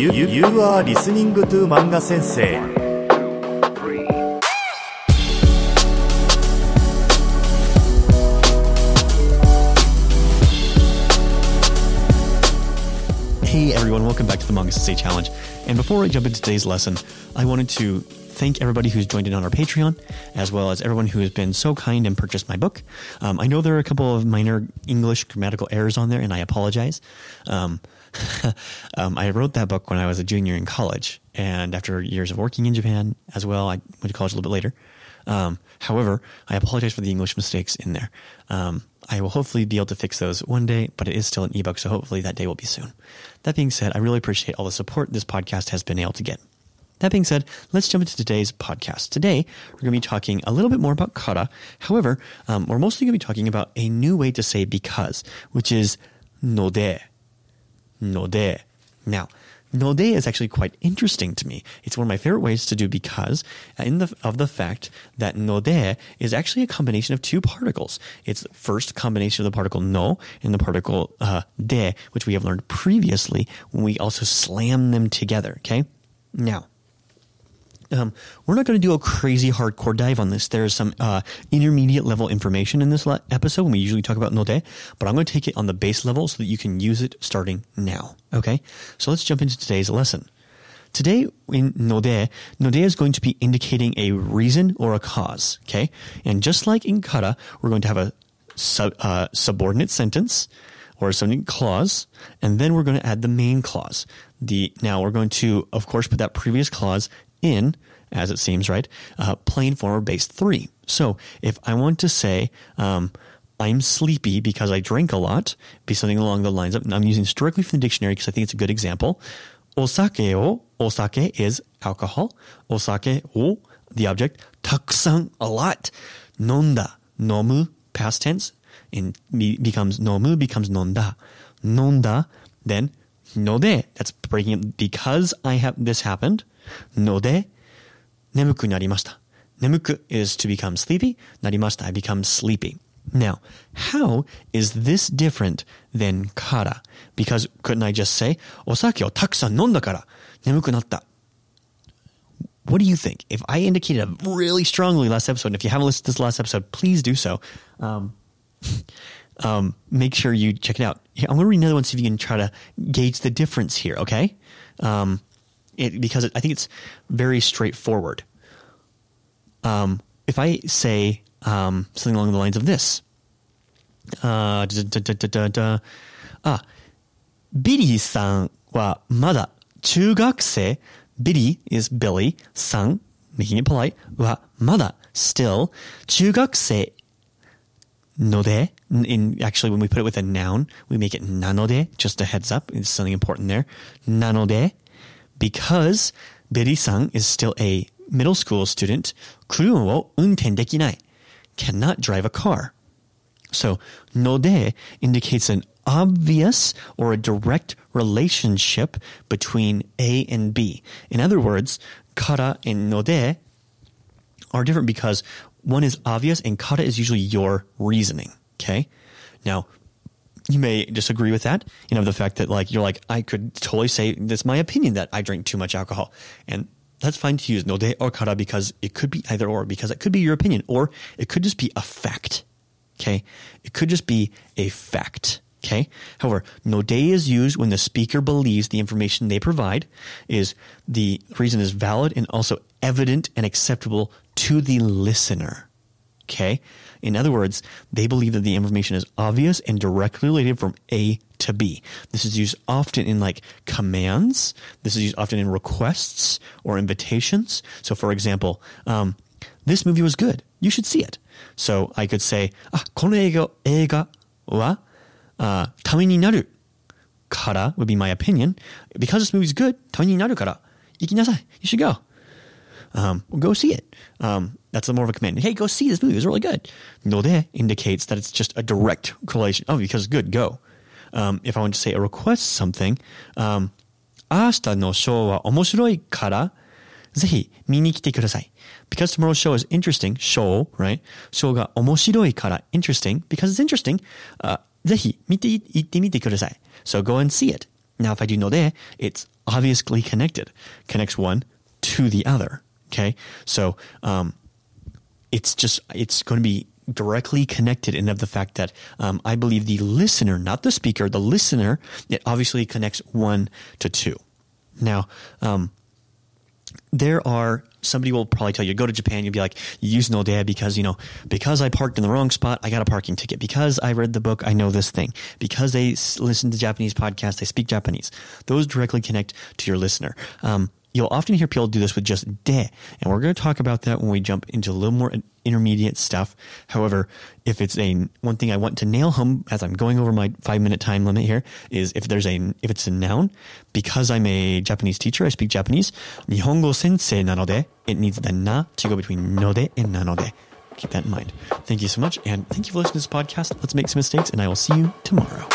You, you, you are listening to Manga Sensei. everyone, welcome back to the Manga Sensei Challenge. And before I jump into today's lesson, I wanted to thank everybody who's joined in on our Patreon, as well as everyone who has been so kind and purchased my book. Um, I know there are a couple of minor English grammatical errors on there, and I apologize. Um, um, I wrote that book when I was a junior in college, and after years of working in Japan as well, I went to college a little bit later. Um, however, I apologize for the English mistakes in there. Um, I will hopefully be able to fix those one day, but it is still an ebook, so hopefully that day will be soon. That being said, I really appreciate all the support this podcast has been able to get. That being said, let's jump into today's podcast. Today, we're going to be talking a little bit more about kara. However, um, we're mostly going to be talking about a new way to say because, which is node. Node. Now, node is actually quite interesting to me. It's one of my favorite ways to do because in the, of the fact that node is actually a combination of two particles. It's first combination of the particle no and the particle uh, de, which we have learned previously when we also slam them together. Okay. Now, um, we're not going to do a crazy hardcore dive on this. There's some uh, intermediate level information in this le- episode when we usually talk about Node, but I'm going to take it on the base level so that you can use it starting now. Okay? So let's jump into today's lesson. Today in Node, Node is going to be indicating a reason or a cause. Okay? And just like in Kara, we're going to have a sub, uh, subordinate sentence or a subordinate clause, and then we're going to add the main clause. The, now we're going to, of course, put that previous clause in, as it seems, right, uh, plain form or base three. So if I want to say, um, I'm sleepy because I drink a lot, be something along the lines of, I'm using strictly from the dictionary because I think it's a good example. Osake o, osake is alcohol. Osake o, the object, takusan, a lot. Nonda, nomu, past tense, and becomes nomu, becomes nonda. Nonda, then node, that's breaking it because I have, this happened. ので、眠くなりました。眠く is to become sleepy. なりました I become sleepy. Now, how is this different than kara? Because couldn't I just say, お酒をたくさん飲んだから眠くなった What do you think? If I indicated really strongly last episode, and if you haven't listened to this last episode, please do so. Um, um, make sure you check it out. I'm going to read another one, see if you can try to gauge the difference here, okay? Um, it, because it, I think it's very straightforward. Um, if I say um, something along the lines of this, uh, da, da, da, ah, ビリーさんはまだ中学生 Billy is Billy, さん making it polite, はまだ still 中学生 node. In actually, when we put it with a noun, we make it nanode. Just a heads up, it's something important there. Nanode, because Beri-san is still a middle school student. Kuruma wo unten dekinai, cannot drive a car. So node indicates an obvious or a direct relationship between A and B. In other words, kara and node are different because one is obvious and kara is usually your reasoning. Okay? Now, you may disagree with that, you know, the fact that like you're like, I could totally say that's my opinion that I drink too much alcohol. And that's fine to use node or kara because it could be either or, because it could be your opinion, or it could just be a fact. Okay. It could just be a fact. Okay. However, node is used when the speaker believes the information they provide is the reason is valid and also evident and acceptable to the listener. Okay. In other words, they believe that the information is obvious and directly related from A to B. This is used often in like commands. This is used often in requests or invitations. So, for example, um, this movie was good. You should see it. So I could say, ah, この映画,映画は uh, ためになるから would be my opinion. Because this movie's good, ためになるから行きなさい. You should go. Um, go see it. Um, that's a more of a command. Hey, go see this movie. It's really good. Node indicates that it's just a direct correlation. Oh, because good, go. Um, if I want to say a request something, um, 明日のショーは面白いから、ぜひ見に来てください。Because tomorrow's show is interesting, show, right? ショーが面白いから interesting, because it's interesting, uh, ぜひ見て行ってみてください。So go and see it. Now, if I do node, it's obviously connected, connects one to the other. Okay. So, um, it's just, it's going to be directly connected in of the fact that um, I believe the listener, not the speaker, the listener, it obviously connects one to two. Now, um, there are somebody will probably tell you go to Japan. You'll be like, you use Node because you know because I parked in the wrong spot, I got a parking ticket. Because I read the book, I know this thing. Because they listen to Japanese podcasts, they speak Japanese. Those directly connect to your listener. Um, You'll often hear people do this with just de, and we're going to talk about that when we jump into a little more intermediate stuff. However, if it's a one thing I want to nail home as I'm going over my five minute time limit here is if there's a if it's a noun, because I'm a Japanese teacher, I speak Japanese. Nihongo sensei nanode, it needs the na to go between node and nanode. Keep that in mind. Thank you so much, and thank you for listening to this podcast. Let's make some mistakes, and I will see you tomorrow.